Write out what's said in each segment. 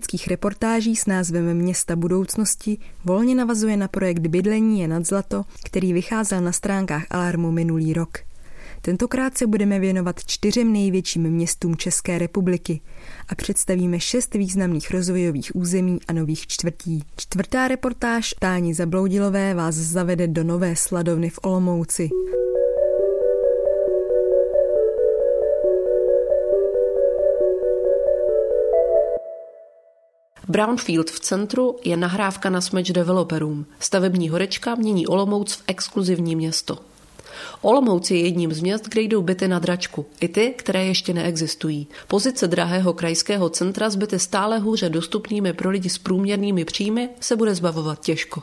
analytických reportáží s názvem Města budoucnosti volně navazuje na projekt Bydlení je nad zlato, který vycházel na stránkách Alarmu minulý rok. Tentokrát se budeme věnovat čtyřem největším městům České republiky a představíme šest významných rozvojových území a nových čtvrtí. Čtvrtá reportáž Táni Zabloudilové vás zavede do Nové Sladovny v Olomouci. Brownfield v centru je nahrávka na smeč developerům. Stavební horečka mění Olomouc v exkluzivní město. Olomouc je jedním z měst, kde jdou byty na dračku. I ty, které ještě neexistují. Pozice drahého krajského centra s byty stále hůře dostupnými pro lidi s průměrnými příjmy se bude zbavovat těžko.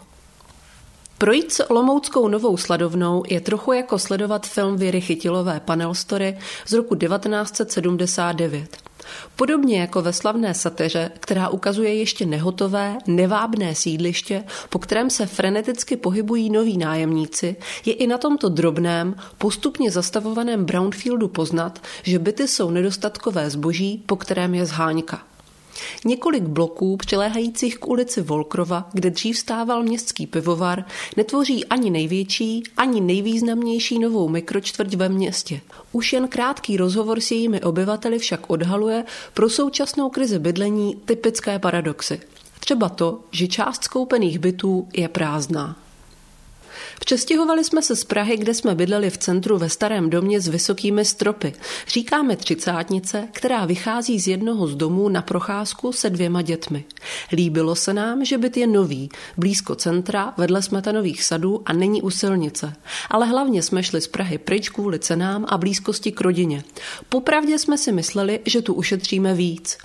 Projít se Olomouckou novou sladovnou je trochu jako sledovat film Věry Chytilové Panel Story z roku 1979. Podobně jako ve slavné satyře, která ukazuje ještě nehotové, nevábné sídliště, po kterém se freneticky pohybují noví nájemníci, je i na tomto drobném, postupně zastavovaném brownfieldu poznat, že byty jsou nedostatkové zboží, po kterém je zháňka. Několik bloků přiléhajících k ulici Volkrova, kde dřív stával městský pivovar, netvoří ani největší, ani nejvýznamnější novou mikročtvrť ve městě. Už jen krátký rozhovor s jejími obyvateli však odhaluje pro současnou krizi bydlení typické paradoxy. Třeba to, že část skoupených bytů je prázdná. Přestěhovali jsme se z Prahy, kde jsme bydleli v centru ve starém domě s vysokými stropy. Říkáme třicátnice, která vychází z jednoho z domů na procházku se dvěma dětmi. Líbilo se nám, že byt je nový, blízko centra, vedle smetanových sadů a není u silnice. Ale hlavně jsme šli z Prahy pryč kvůli cenám a blízkosti k rodině. Popravdě jsme si mysleli, že tu ušetříme víc.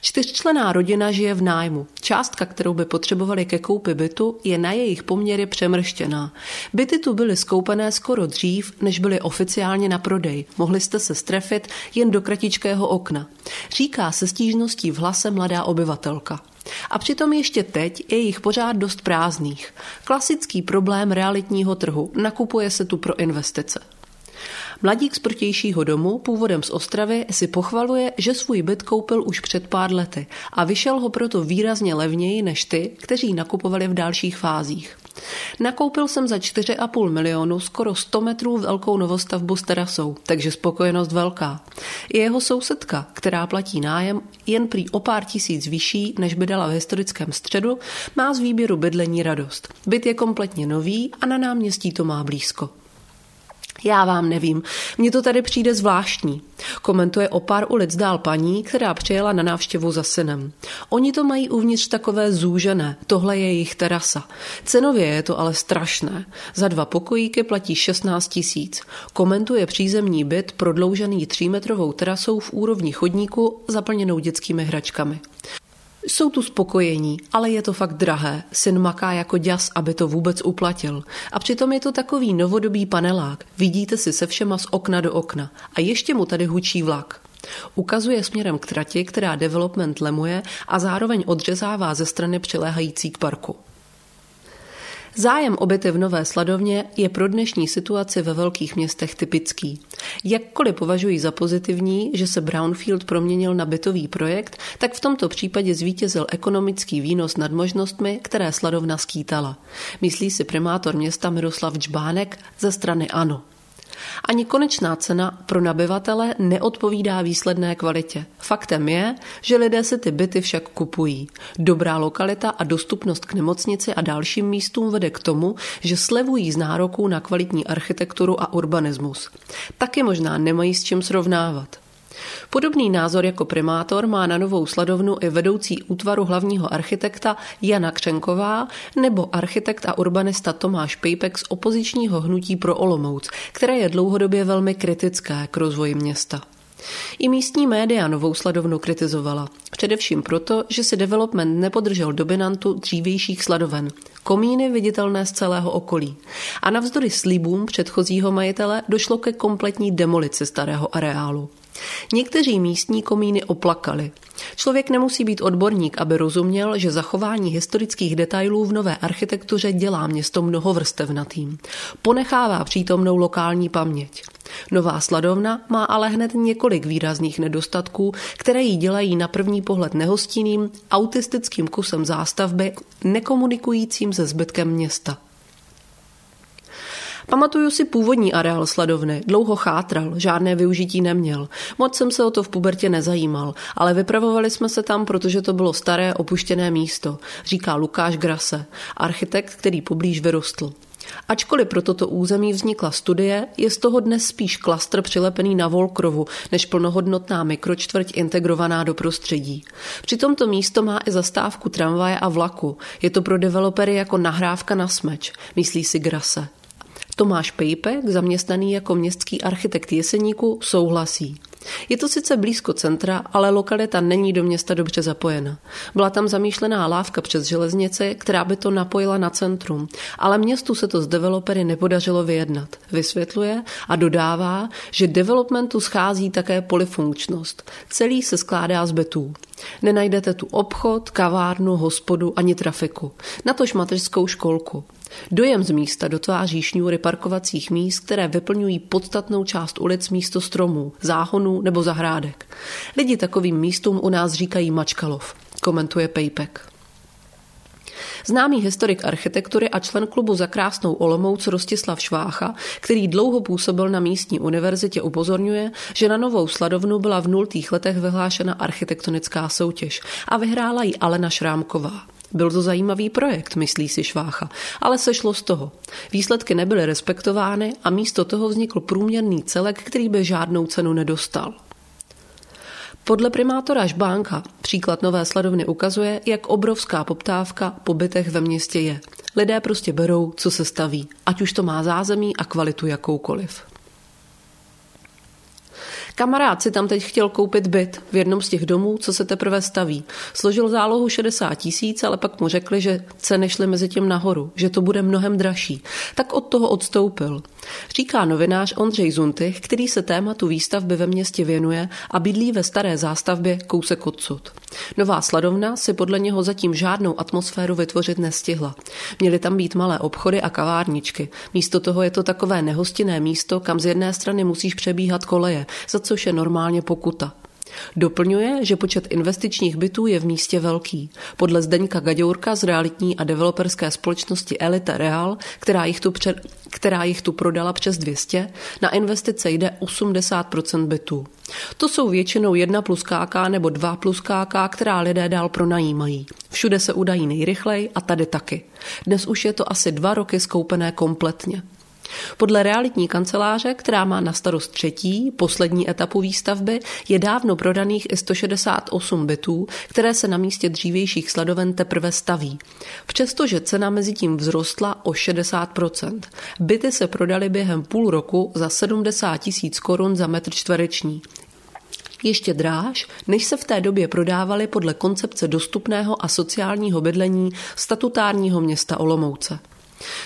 Čtyřčlená rodina žije v nájmu. Částka, kterou by potřebovali ke koupi bytu, je na jejich poměry přemrštěná. Byty tu byly skoupené skoro dřív, než byly oficiálně na prodej. Mohli jste se strefit jen do kratičkého okna. Říká se stížností v hlase mladá obyvatelka. A přitom ještě teď je jich pořád dost prázdných. Klasický problém realitního trhu. Nakupuje se tu pro investice. Mladík z protějšího domu, původem z Ostravy, si pochvaluje, že svůj byt koupil už před pár lety a vyšel ho proto výrazně levněji než ty, kteří nakupovali v dalších fázích. Nakoupil jsem za 4,5 milionu skoro 100 metrů velkou novostavbu s terasou, takže spokojenost velká. I jeho sousedka, která platí nájem jen prý o pár tisíc vyšší, než by dala v historickém středu, má z výběru bydlení radost. Byt je kompletně nový a na náměstí to má blízko. Já vám nevím, mně to tady přijde zvláštní. Komentuje o pár ulic dál paní, která přijela na návštěvu za synem. Oni to mají uvnitř takové zúžené, tohle je jejich terasa. Cenově je to ale strašné. Za dva pokojíky platí 16 tisíc. Komentuje přízemní byt prodloužený třímetrovou terasou v úrovni chodníku zaplněnou dětskými hračkami. Jsou tu spokojení, ale je to fakt drahé. Syn maká jako děs, aby to vůbec uplatil. A přitom je to takový novodobý panelák. Vidíte si se všema z okna do okna. A ještě mu tady hučí vlak. Ukazuje směrem k trati, která development lemuje a zároveň odřezává ze strany přiléhající k parku. Zájem o byty v Nové Sladovně je pro dnešní situaci ve velkých městech typický. Jakkoliv považují za pozitivní, že se Brownfield proměnil na bytový projekt, tak v tomto případě zvítězil ekonomický výnos nad možnostmi, které Sladovna skýtala. Myslí si primátor města Miroslav Čbánek ze strany ANO. Ani konečná cena pro nabyvatele neodpovídá výsledné kvalitě. Faktem je, že lidé si ty byty však kupují. Dobrá lokalita a dostupnost k nemocnici a dalším místům vede k tomu, že slevují z nároků na kvalitní architekturu a urbanismus. Taky možná nemají s čím srovnávat. Podobný názor jako primátor má na novou sladovnu i vedoucí útvaru hlavního architekta Jana Křenková nebo architekt a urbanista Tomáš Pejpek z opozičního hnutí pro Olomouc, které je dlouhodobě velmi kritické k rozvoji města. I místní média novou sladovnu kritizovala. Především proto, že si development nepodržel dominantu dřívějších sladoven. Komíny viditelné z celého okolí. A navzdory slibům předchozího majitele došlo ke kompletní demolici starého areálu. Někteří místní komíny oplakali. Člověk nemusí být odborník, aby rozuměl, že zachování historických detailů v nové architektuře dělá město mnohovrstevnatým. Ponechává přítomnou lokální paměť. Nová sladovna má ale hned několik výrazných nedostatků, které ji dělají na první pohled nehostinným, autistickým kusem zástavby, nekomunikujícím se zbytkem města. Pamatuju si původní areál sladovny, dlouho chátral, žádné využití neměl. Moc jsem se o to v pubertě nezajímal, ale vypravovali jsme se tam, protože to bylo staré opuštěné místo, říká Lukáš Grase, architekt, který poblíž vyrostl. Ačkoliv pro toto území vznikla studie, je z toho dnes spíš klastr přilepený na Volkrovu, než plnohodnotná mikročtvrť integrovaná do prostředí. Přitom to místo má i zastávku tramvaje a vlaku. Je to pro developery jako nahrávka na smeč, myslí si Grase. Tomáš Pejpek, zaměstnaný jako městský architekt Jeseníku, souhlasí. Je to sice blízko centra, ale lokalita není do města dobře zapojena. Byla tam zamýšlená lávka přes železnici, která by to napojila na centrum, ale městu se to z developery nepodařilo vyjednat. Vysvětluje a dodává, že developmentu schází také polifunkčnost. Celý se skládá z bytů. Nenajdete tu obchod, kavárnu, hospodu ani trafiku. Natož mateřskou školku. Dojem z místa dotváří šňůry parkovacích míst, které vyplňují podstatnou část ulic místo stromů, záhonů nebo zahrádek. Lidi takovým místům u nás říkají Mačkalov, komentuje Pejpek. Známý historik architektury a člen klubu za krásnou Olomouc Rostislav Švácha, který dlouho působil na místní univerzitě, upozorňuje, že na novou sladovnu byla v nultých letech vyhlášena architektonická soutěž a vyhrála ji Alena Šrámková. Byl to zajímavý projekt, myslí si Švácha, ale sešlo z toho. Výsledky nebyly respektovány a místo toho vznikl průměrný celek, který by žádnou cenu nedostal. Podle primátora Žbánka příklad nové sledovny ukazuje, jak obrovská poptávka po bytech ve městě je. Lidé prostě berou, co se staví, ať už to má zázemí a kvalitu jakoukoliv. Kamarád si tam teď chtěl koupit byt v jednom z těch domů, co se teprve staví. Složil zálohu 60 tisíc, ale pak mu řekli, že ceny šly mezi tím nahoru, že to bude mnohem dražší. Tak od toho odstoupil. Říká novinář Ondřej Zuntych, který se tématu výstavby ve městě věnuje a bydlí ve staré zástavbě kousek odsud. Nová sladovna si podle něho zatím žádnou atmosféru vytvořit nestihla. Měly tam být malé obchody a kavárničky. Místo toho je to takové nehostinné místo, kam z jedné strany musíš přebíhat koleje, za což je normálně pokuta. Doplňuje, že počet investičních bytů je v místě velký. Podle Zdeňka Gaďourka z realitní a developerské společnosti Elite Real, která jich tu, před, která jich tu prodala přes 200, na investice jde 80% bytů. To jsou většinou jedna plus KK nebo dva plus KK, která lidé dál pronajímají. Všude se udají nejrychleji a tady taky. Dnes už je to asi dva roky skoupené kompletně. Podle realitní kanceláře, která má na starost třetí, poslední etapu výstavby, je dávno prodaných i 168 bytů, které se na místě dřívějších sledoven teprve staví. Přestože cena mezi tím vzrostla o 60%. Byty se prodaly během půl roku za 70 tisíc korun za metr čtvereční ještě dráž, než se v té době prodávaly podle koncepce dostupného a sociálního bydlení statutárního města Olomouce.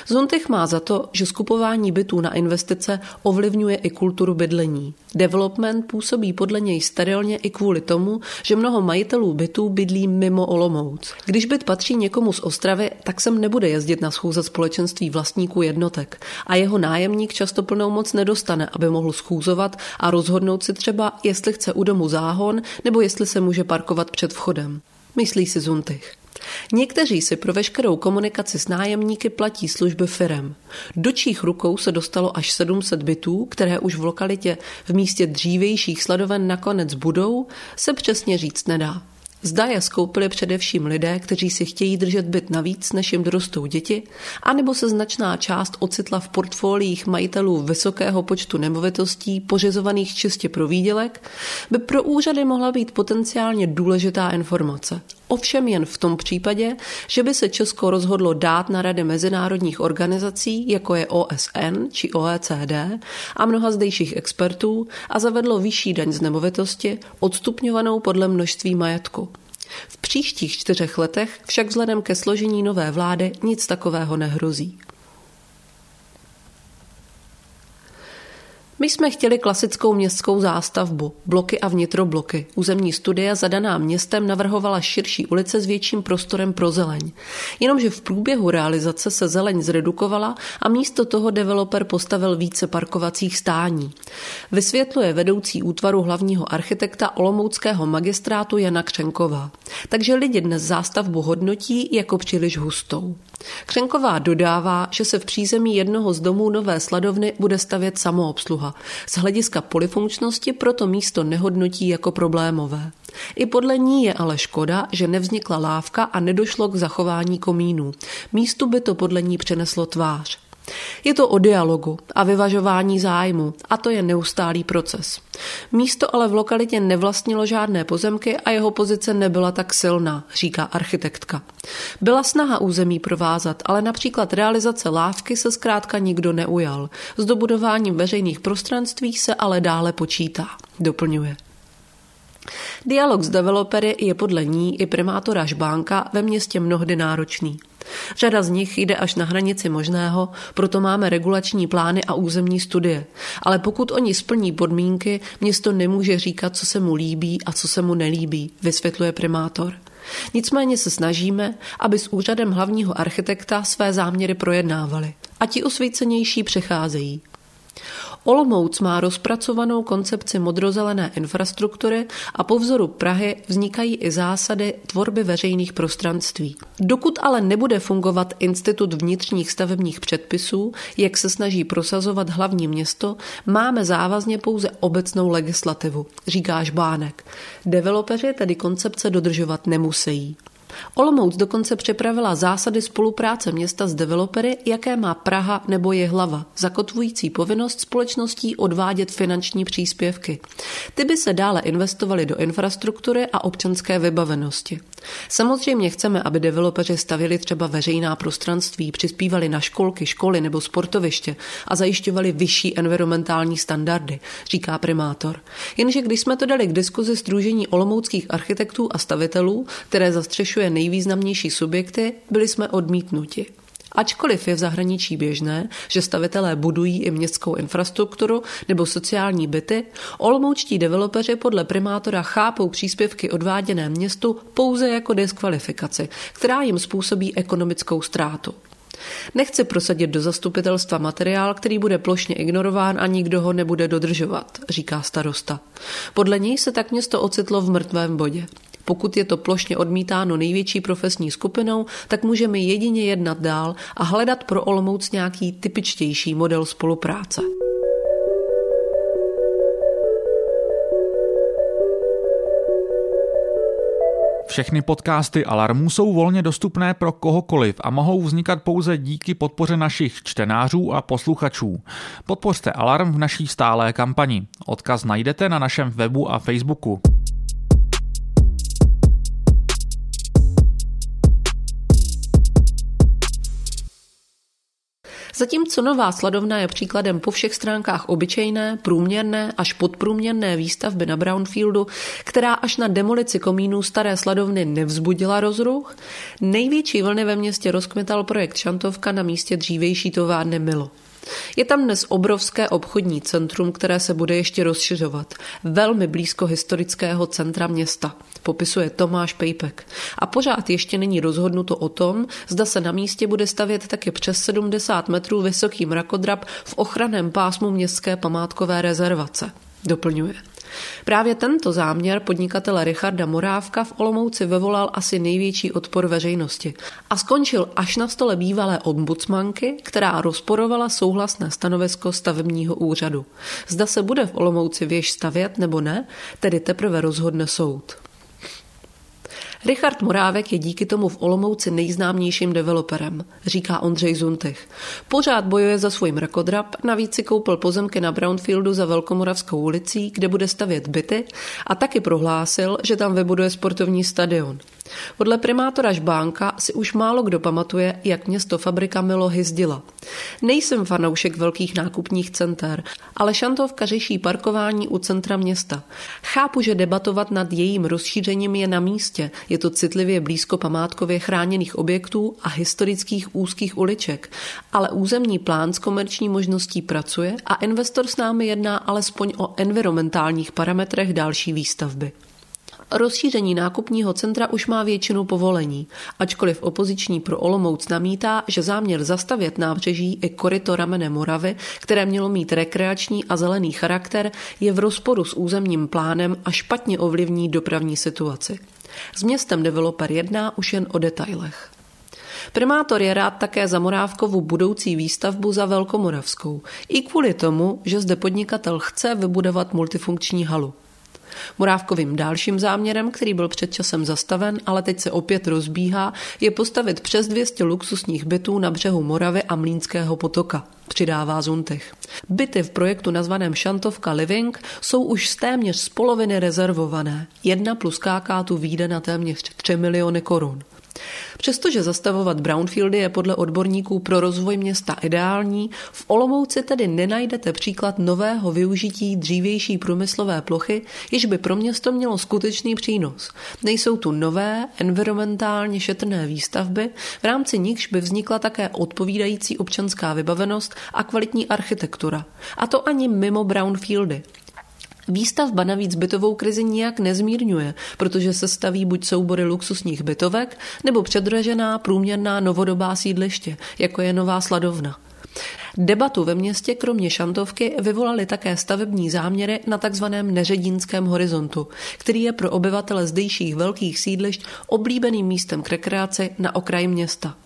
Zontech má za to, že skupování bytů na investice ovlivňuje i kulturu bydlení. Development působí podle něj sterilně i kvůli tomu, že mnoho majitelů bytů bydlí mimo Olomouc. Když byt patří někomu z Ostravy, tak sem nebude jezdit na schůze společenství vlastníků jednotek a jeho nájemník často plnou moc nedostane, aby mohl schůzovat a rozhodnout si třeba, jestli chce u domu záhon nebo jestli se může parkovat před vchodem. Myslí si Zuntych. Někteří si pro veškerou komunikaci s nájemníky platí služby firem. Do čích rukou se dostalo až 700 bytů, které už v lokalitě v místě dřívějších sledoven nakonec budou, se přesně říct nedá. Zda je skoupili především lidé, kteří si chtějí držet byt navíc, než jim dorostou děti, anebo se značná část ocitla v portfoliích majitelů vysokého počtu nemovitostí pořizovaných čistě pro výdělek, by pro úřady mohla být potenciálně důležitá informace. Ovšem jen v tom případě, že by se Česko rozhodlo dát na rady mezinárodních organizací, jako je OSN či OECD a mnoha zdejších expertů a zavedlo vyšší daň z nemovitosti, odstupňovanou podle množství majetku. V příštích čtyřech letech však vzhledem ke složení nové vlády nic takového nehrozí. My jsme chtěli klasickou městskou zástavbu, bloky a vnitrobloky. Územní studie zadaná městem navrhovala širší ulice s větším prostorem pro zeleň. Jenomže v průběhu realizace se zeleň zredukovala a místo toho developer postavil více parkovacích stání. Vysvětluje vedoucí útvaru hlavního architekta Olomouckého magistrátu Jana Křenková. Takže lidi dnes zástavbu hodnotí jako příliš hustou. Křenková dodává, že se v přízemí jednoho z domů nové sladovny bude stavět samoobsluha. Z hlediska polifunkčnosti proto místo nehodnotí jako problémové. I podle ní je ale škoda, že nevznikla lávka a nedošlo k zachování komínů. Místu by to podle ní přeneslo tvář. Je to o dialogu a vyvažování zájmu a to je neustálý proces. Místo ale v lokalitě nevlastnilo žádné pozemky a jeho pozice nebyla tak silná, říká architektka. Byla snaha území provázat, ale například realizace lávky se zkrátka nikdo neujal. S dobudováním veřejných prostranství se ale dále počítá, doplňuje. Dialog s developery je podle ní i primátora Žbánka ve městě mnohdy náročný. Řada z nich jde až na hranici možného, proto máme regulační plány a územní studie. Ale pokud oni splní podmínky, město nemůže říkat, co se mu líbí a co se mu nelíbí, vysvětluje primátor. Nicméně se snažíme, aby s úřadem hlavního architekta své záměry projednávali. A ti osvícenější přecházejí. Olomouc má rozpracovanou koncepci modrozelené infrastruktury a po vzoru Prahy vznikají i zásady tvorby veřejných prostranství. Dokud ale nebude fungovat institut vnitřních stavebních předpisů, jak se snaží prosazovat hlavní město, máme závazně pouze obecnou legislativu, říká Žbánek. Developeři tedy koncepce dodržovat nemusí. Olomouc dokonce připravila zásady spolupráce města s developery, jaké má Praha nebo je hlava, zakotvující povinnost společností odvádět finanční příspěvky. Ty by se dále investovaly do infrastruktury a občanské vybavenosti. Samozřejmě chceme, aby developeři stavili třeba veřejná prostranství, přispívali na školky, školy nebo sportoviště a zajišťovali vyšší environmentální standardy, říká primátor. Jenže když jsme to dali k diskuzi Združení olomouckých architektů a stavitelů, které zastřešuje nejvýznamnější subjekty, byli jsme odmítnuti. Ačkoliv je v zahraničí běžné, že stavitelé budují i městskou infrastrukturu nebo sociální byty, olomoučtí developeři podle primátora chápou příspěvky odváděné městu pouze jako diskvalifikaci, která jim způsobí ekonomickou ztrátu. Nechci prosadit do zastupitelstva materiál, který bude plošně ignorován a nikdo ho nebude dodržovat, říká starosta. Podle něj se tak město ocitlo v mrtvém bodě. Pokud je to plošně odmítáno největší profesní skupinou, tak můžeme jedině jednat dál a hledat pro Olomouc nějaký typičtější model spolupráce. Všechny podcasty Alarmu jsou volně dostupné pro kohokoliv a mohou vznikat pouze díky podpoře našich čtenářů a posluchačů. Podpořte Alarm v naší stálé kampani. Odkaz najdete na našem webu a Facebooku. Zatímco nová sladovna je příkladem po všech stránkách obyčejné, průměrné až podprůměrné výstavby na Brownfieldu, která až na demolici komínů staré sladovny nevzbudila rozruch, největší vlny ve městě rozkmetal projekt Šantovka na místě dřívejší továrny Milo. Je tam dnes obrovské obchodní centrum, které se bude ještě rozšiřovat. Velmi blízko historického centra města, popisuje Tomáš Pejpek. A pořád ještě není rozhodnuto o tom, zda se na místě bude stavět taky přes 70 metrů vysoký mrakodrap v ochraném pásmu městské památkové rezervace. Doplňuje. Právě tento záměr podnikatele Richarda Morávka v Olomouci vyvolal asi největší odpor veřejnosti a skončil až na stole bývalé ombudsmanky, která rozporovala souhlasné stanovisko stavebního úřadu. Zda se bude v Olomouci věž stavět nebo ne, tedy teprve rozhodne soud. Richard Morávek je díky tomu v Olomouci nejznámějším developerem, říká Ondřej Zuntych. Pořád bojuje za svůj mrakodrap, navíc si koupil pozemky na Brownfieldu za Velkomoravskou ulicí, kde bude stavět byty a taky prohlásil, že tam vybuduje sportovní stadion. Podle primátora Žbánka si už málo kdo pamatuje, jak město fabrika Milo hyzdila. Nejsem fanoušek velkých nákupních center, ale Šantovka řeší parkování u centra města. Chápu, že debatovat nad jejím rozšířením je na místě. Je to citlivě blízko památkově chráněných objektů a historických úzkých uliček. Ale územní plán s komerční možností pracuje a investor s námi jedná alespoň o environmentálních parametrech další výstavby. Rozšíření nákupního centra už má většinu povolení, ačkoliv opoziční pro Olomouc namítá, že záměr zastavět nábřeží i koryto ramene Moravy, které mělo mít rekreační a zelený charakter, je v rozporu s územním plánem a špatně ovlivní dopravní situaci. S městem developer jedná už jen o detailech. Primátor je rád také za Morávkovu budoucí výstavbu za Velkomoravskou, i kvůli tomu, že zde podnikatel chce vybudovat multifunkční halu. Morávkovým dalším záměrem, který byl před časem zastaven, ale teď se opět rozbíhá, je postavit přes 200 luxusních bytů na břehu Moravy a Mlínského potoka přidává Zuntech. Byty v projektu nazvaném Šantovka Living jsou už z téměř z poloviny rezervované. Jedna plus KK tu výjde na téměř 3 miliony korun. Přestože zastavovat brownfieldy je podle odborníků pro rozvoj města ideální, v Olomouci tedy nenajdete příklad nového využití dřívější průmyslové plochy, jež by pro město mělo skutečný přínos. Nejsou tu nové, environmentálně šetrné výstavby, v rámci nichž by vznikla také odpovídající občanská vybavenost a kvalitní architektura. A to ani mimo brownfieldy. Výstavba navíc bytovou krizi nijak nezmírňuje, protože se staví buď soubory luxusních bytovek, nebo předražená průměrná novodobá sídliště, jako je Nová Sladovna. Debatu ve městě kromě šantovky vyvolaly také stavební záměry na takzvaném neředínském horizontu, který je pro obyvatele zdejších velkých sídlišť oblíbeným místem k rekreaci na okraji města.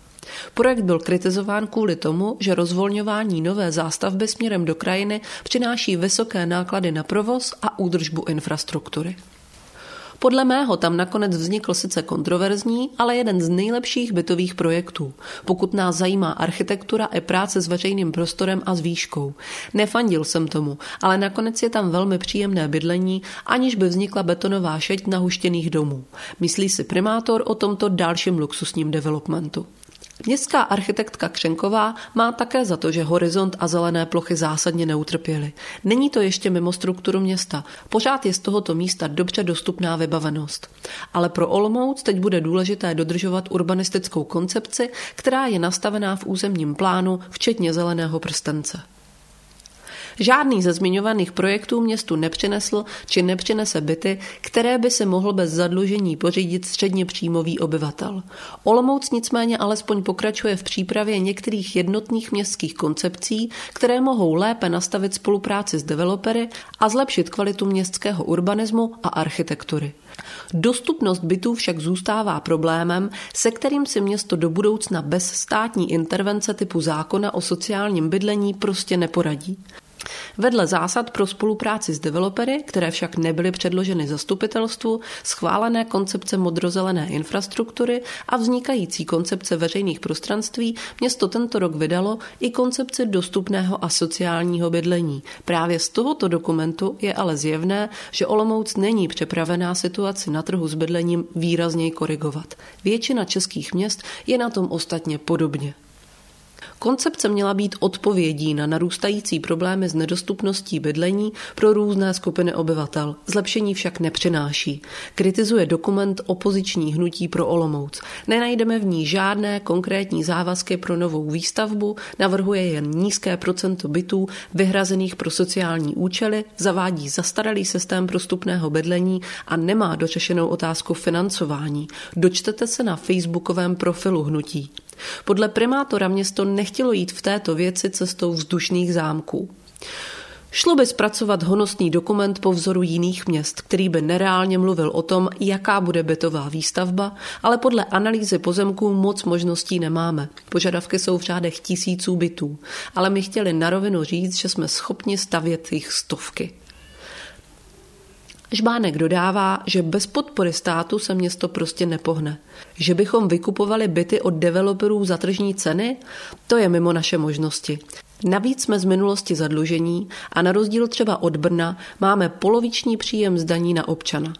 Projekt byl kritizován kvůli tomu, že rozvolňování nové zástavby směrem do krajiny přináší vysoké náklady na provoz a údržbu infrastruktury. Podle mého tam nakonec vznikl sice kontroverzní, ale jeden z nejlepších bytových projektů, pokud nás zajímá architektura i práce s veřejným prostorem a s výškou. Nefandil jsem tomu, ale nakonec je tam velmi příjemné bydlení, aniž by vznikla betonová šeť nahuštěných domů. Myslí si primátor o tomto dalším luxusním developmentu. Městská architektka Křenková má také za to, že horizont a zelené plochy zásadně neutrpěly. Není to ještě mimo strukturu města. Pořád je z tohoto místa dobře dostupná vybavenost. Ale pro Olomouc teď bude důležité dodržovat urbanistickou koncepci, která je nastavená v územním plánu, včetně zeleného prstence. Žádný ze zmiňovaných projektů městu nepřinesl či nepřinese byty, které by se mohl bez zadlužení pořídit středně příjmový obyvatel. Olomouc nicméně alespoň pokračuje v přípravě některých jednotných městských koncepcí, které mohou lépe nastavit spolupráci s developery a zlepšit kvalitu městského urbanismu a architektury. Dostupnost bytů však zůstává problémem, se kterým si město do budoucna bez státní intervence typu zákona o sociálním bydlení prostě neporadí. Vedle zásad pro spolupráci s developery, které však nebyly předloženy zastupitelstvu, schválené koncepce modrozelené infrastruktury a vznikající koncepce veřejných prostranství, město tento rok vydalo i koncepci dostupného a sociálního bydlení. Právě z tohoto dokumentu je ale zjevné, že Olomouc není připravená situaci na trhu s bydlením výrazněji korigovat. Většina českých měst je na tom ostatně podobně. Koncepce měla být odpovědí na narůstající problémy s nedostupností bydlení pro různé skupiny obyvatel. Zlepšení však nepřináší. Kritizuje dokument opoziční hnutí pro Olomouc. Nenajdeme v ní žádné konkrétní závazky pro novou výstavbu, navrhuje jen nízké procento bytů vyhrazených pro sociální účely, zavádí zastaralý systém prostupného bydlení a nemá dořešenou otázku financování. Dočtete se na facebookovém profilu hnutí. Podle primátora město nechtělo jít v této věci cestou vzdušných zámků. Šlo by zpracovat honosný dokument po vzoru jiných měst, který by nereálně mluvil o tom, jaká bude bytová výstavba, ale podle analýzy pozemků moc možností nemáme. Požadavky jsou v řádech tisíců bytů, ale my chtěli na rovinu říct, že jsme schopni stavět jich stovky. Žbánek dodává, že bez podpory státu se město prostě nepohne. Že bychom vykupovali byty od developerů za tržní ceny, to je mimo naše možnosti. Navíc jsme z minulosti zadlužení a na rozdíl třeba od Brna máme poloviční příjem zdaní na občana.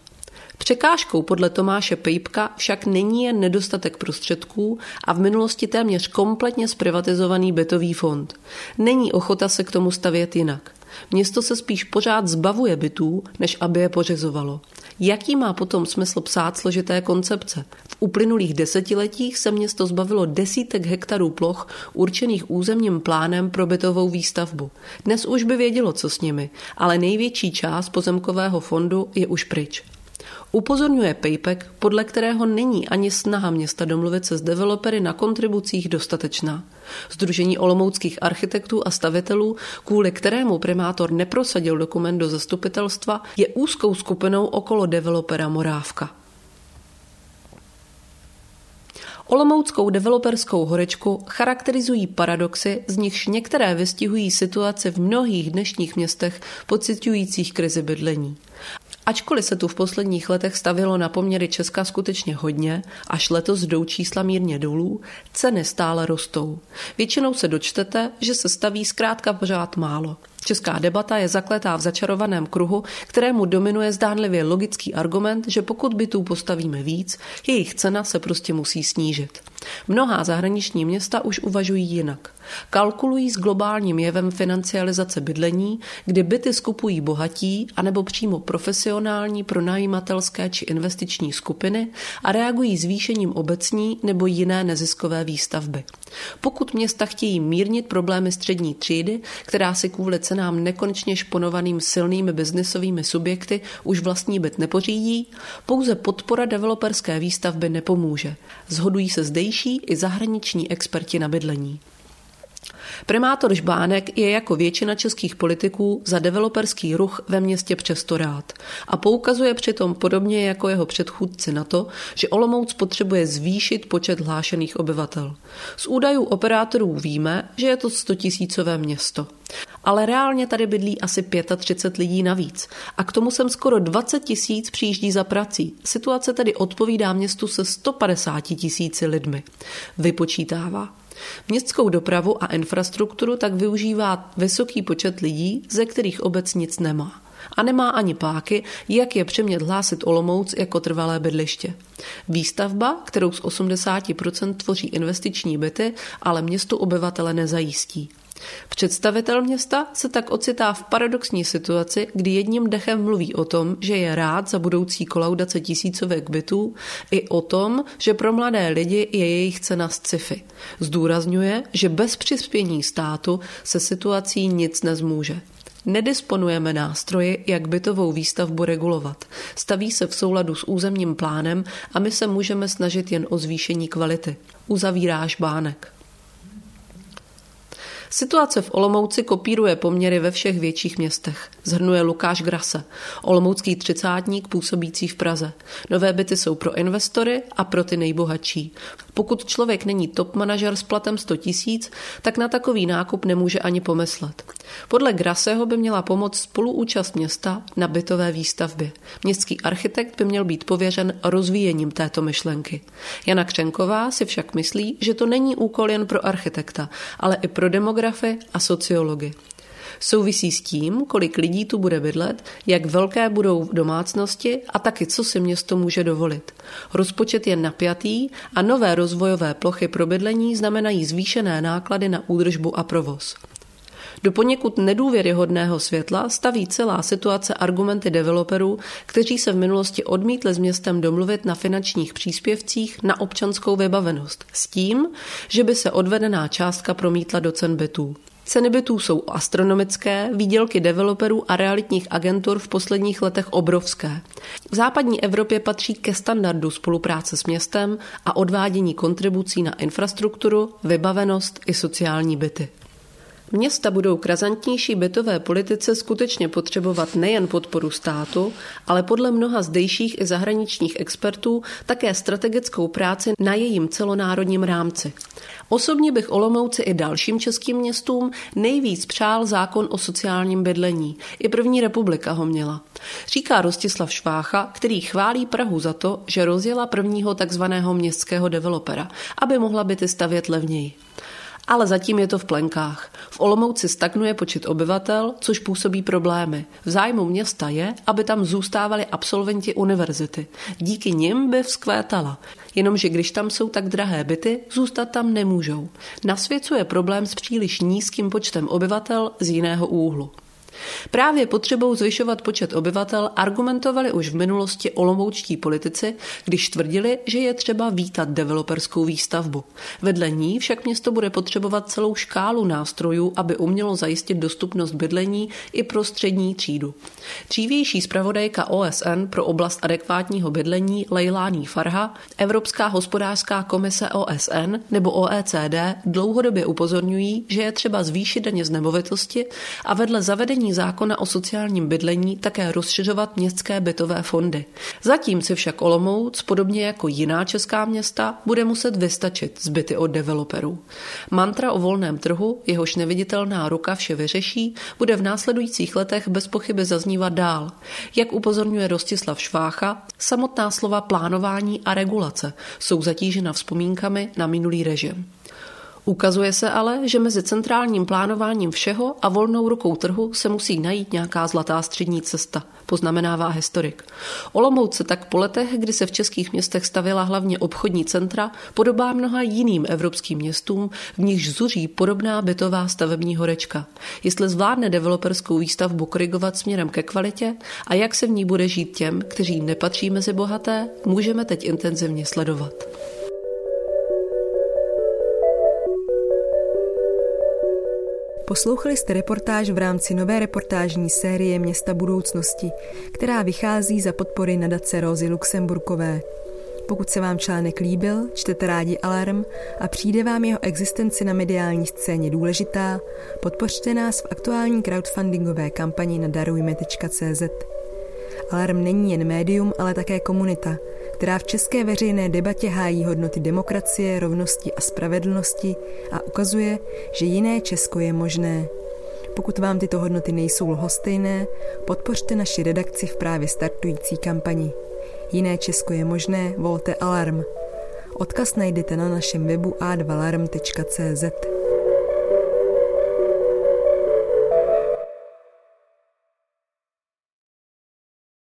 Překážkou podle Tomáše Pejpka však není jen nedostatek prostředků a v minulosti téměř kompletně zprivatizovaný bytový fond. Není ochota se k tomu stavět jinak. Město se spíš pořád zbavuje bytů, než aby je pořizovalo. Jaký má potom smysl psát složité koncepce? V uplynulých desetiletích se město zbavilo desítek hektarů ploch určených územním plánem pro bytovou výstavbu. Dnes už by vědělo, co s nimi, ale největší část pozemkového fondu je už pryč. Upozorňuje Paypek, podle kterého není ani snaha města domluvit se s developery na kontribucích dostatečná. Združení olomouckých architektů a stavitelů, kvůli kterému primátor neprosadil dokument do zastupitelstva, je úzkou skupinou okolo developera Morávka. Olomouckou developerskou horečku charakterizují paradoxy, z nichž některé vystihují situaci v mnohých dnešních městech pocitujících krizi bydlení. Ačkoliv se tu v posledních letech stavilo na poměry Česka skutečně hodně, až letos jdou čísla mírně dolů, ceny stále rostou. Většinou se dočtete, že se staví zkrátka pořád málo. Česká debata je zakletá v začarovaném kruhu, kterému dominuje zdánlivě logický argument, že pokud bytů postavíme víc, jejich cena se prostě musí snížit. Mnohá zahraniční města už uvažují jinak. Kalkulují s globálním jevem financializace bydlení, kdy byty skupují bohatí anebo přímo profesionální pronajímatelské či investiční skupiny a reagují zvýšením obecní nebo jiné neziskové výstavby. Pokud města chtějí mírnit problémy střední třídy, která si kvůli cenám nekonečně šponovaným silnými biznisovými subjekty už vlastní byt nepořídí, pouze podpora developerské výstavby nepomůže. Zhodují se zdejší i zahraniční experti na bydlení. Primátor Žbánek je jako většina českých politiků za developerský ruch ve městě přesto rád a poukazuje přitom podobně jako jeho předchůdci na to, že Olomouc potřebuje zvýšit počet hlášených obyvatel. Z údajů operátorů víme, že je to 100 tisícové město. Ale reálně tady bydlí asi 35 lidí navíc a k tomu sem skoro 20 tisíc přijíždí za prací. Situace tedy odpovídá městu se 150 tisíci lidmi. Vypočítává, Městskou dopravu a infrastrukturu tak využívá vysoký počet lidí, ze kterých obec nic nemá. A nemá ani páky, jak je přemět hlásit Olomouc jako trvalé bydliště. Výstavba, kterou z 80% tvoří investiční byty, ale městu obyvatele nezajistí. Představitel města se tak ocitá v paradoxní situaci, kdy jedním dechem mluví o tom, že je rád za budoucí kolaudace tisícovek bytů, i o tom, že pro mladé lidi je jejich cena z sci-fi. Zdůrazňuje, že bez přispění státu se situací nic nezmůže. Nedisponujeme nástroji, jak bytovou výstavbu regulovat. Staví se v souladu s územním plánem a my se můžeme snažit jen o zvýšení kvality. Uzavírá žbánek. Situace v Olomouci kopíruje poměry ve všech větších městech. Zhrnuje Lukáš Grase, olomoucký třicátník působící v Praze. Nové byty jsou pro investory a pro ty nejbohatší. Pokud člověk není top manažer s platem 100 tisíc, tak na takový nákup nemůže ani pomyslet. Podle Graseho by měla pomoct spoluúčast města na bytové výstavbě. Městský architekt by měl být pověřen rozvíjením této myšlenky. Jana Křenková si však myslí, že to není úkol jen pro architekta, ale i pro demografy a sociology. Souvisí s tím, kolik lidí tu bude bydlet, jak velké budou domácnosti a taky co si město může dovolit. Rozpočet je napjatý a nové rozvojové plochy pro bydlení znamenají zvýšené náklady na údržbu a provoz. Do poněkud nedůvěryhodného světla staví celá situace argumenty developerů, kteří se v minulosti odmítli s městem domluvit na finančních příspěvcích na občanskou vybavenost s tím, že by se odvedená částka promítla do cen bytů. Ceny bytů jsou astronomické, výdělky developerů a realitních agentur v posledních letech obrovské. V západní Evropě patří ke standardu spolupráce s městem a odvádění kontribucí na infrastrukturu, vybavenost i sociální byty. Města budou k razantnější bytové politice skutečně potřebovat nejen podporu státu, ale podle mnoha zdejších i zahraničních expertů také strategickou práci na jejím celonárodním rámci. Osobně bych Olomouci i dalším českým městům nejvíc přál zákon o sociálním bydlení. I první republika ho měla. Říká Rostislav Švácha, který chválí Prahu za to, že rozjela prvního takzvaného městského developera, aby mohla byty stavět levněji. Ale zatím je to v plenkách. V Olomouci stagnuje počet obyvatel, což působí problémy. V zájmu města je, aby tam zůstávali absolventi univerzity. Díky nim by vzkvétala. Jenomže když tam jsou tak drahé byty, zůstat tam nemůžou. Nasvěcuje problém s příliš nízkým počtem obyvatel z jiného úhlu. Právě potřebou zvyšovat počet obyvatel argumentovali už v minulosti olomoučtí politici, když tvrdili, že je třeba vítat developerskou výstavbu. Vedle ní však město bude potřebovat celou škálu nástrojů, aby umělo zajistit dostupnost bydlení i pro střední třídu. Dřívější zpravodajka OSN pro oblast adekvátního bydlení Leilání Farha, Evropská hospodářská komise OSN nebo OECD dlouhodobě upozorňují, že je třeba zvýšit daně z nemovitosti a vedle zavedení zákona o sociálním bydlení také rozšiřovat městské bytové fondy. Zatím si však Olomouc, podobně jako jiná česká města, bude muset vystačit zbyty od developerů. Mantra o volném trhu, jehož neviditelná ruka vše vyřeší, bude v následujících letech bez pochyby zaznívat dál. Jak upozorňuje Rostislav Švácha, samotná slova plánování a regulace jsou zatížena vzpomínkami na minulý režim. Ukazuje se ale, že mezi centrálním plánováním všeho a volnou rukou trhu se musí najít nějaká zlatá střední cesta, poznamenává historik. Olomouc se tak po letech, kdy se v českých městech stavila hlavně obchodní centra, podobá mnoha jiným evropským městům, v nichž zuří podobná bytová stavební horečka. Jestli zvládne developerskou výstavbu korigovat směrem ke kvalitě a jak se v ní bude žít těm, kteří nepatří mezi bohaté, můžeme teď intenzivně sledovat. Poslouchali jste reportáž v rámci nové reportážní série Města budoucnosti, která vychází za podpory nadace Rozy Luxemburkové. Pokud se vám článek líbil, čtete rádi Alarm a přijde vám jeho existence na mediální scéně důležitá, podpořte nás v aktuální crowdfundingové kampani na darujme.cz. Alarm není jen médium, ale také komunita, která v české veřejné debatě hájí hodnoty demokracie, rovnosti a spravedlnosti a ukazuje, že jiné Česko je možné. Pokud vám tyto hodnoty nejsou lhostejné, podpořte naši redakci v právě startující kampani. Jiné Česko je možné, volte Alarm. Odkaz najdete na našem webu a2alarm.cz.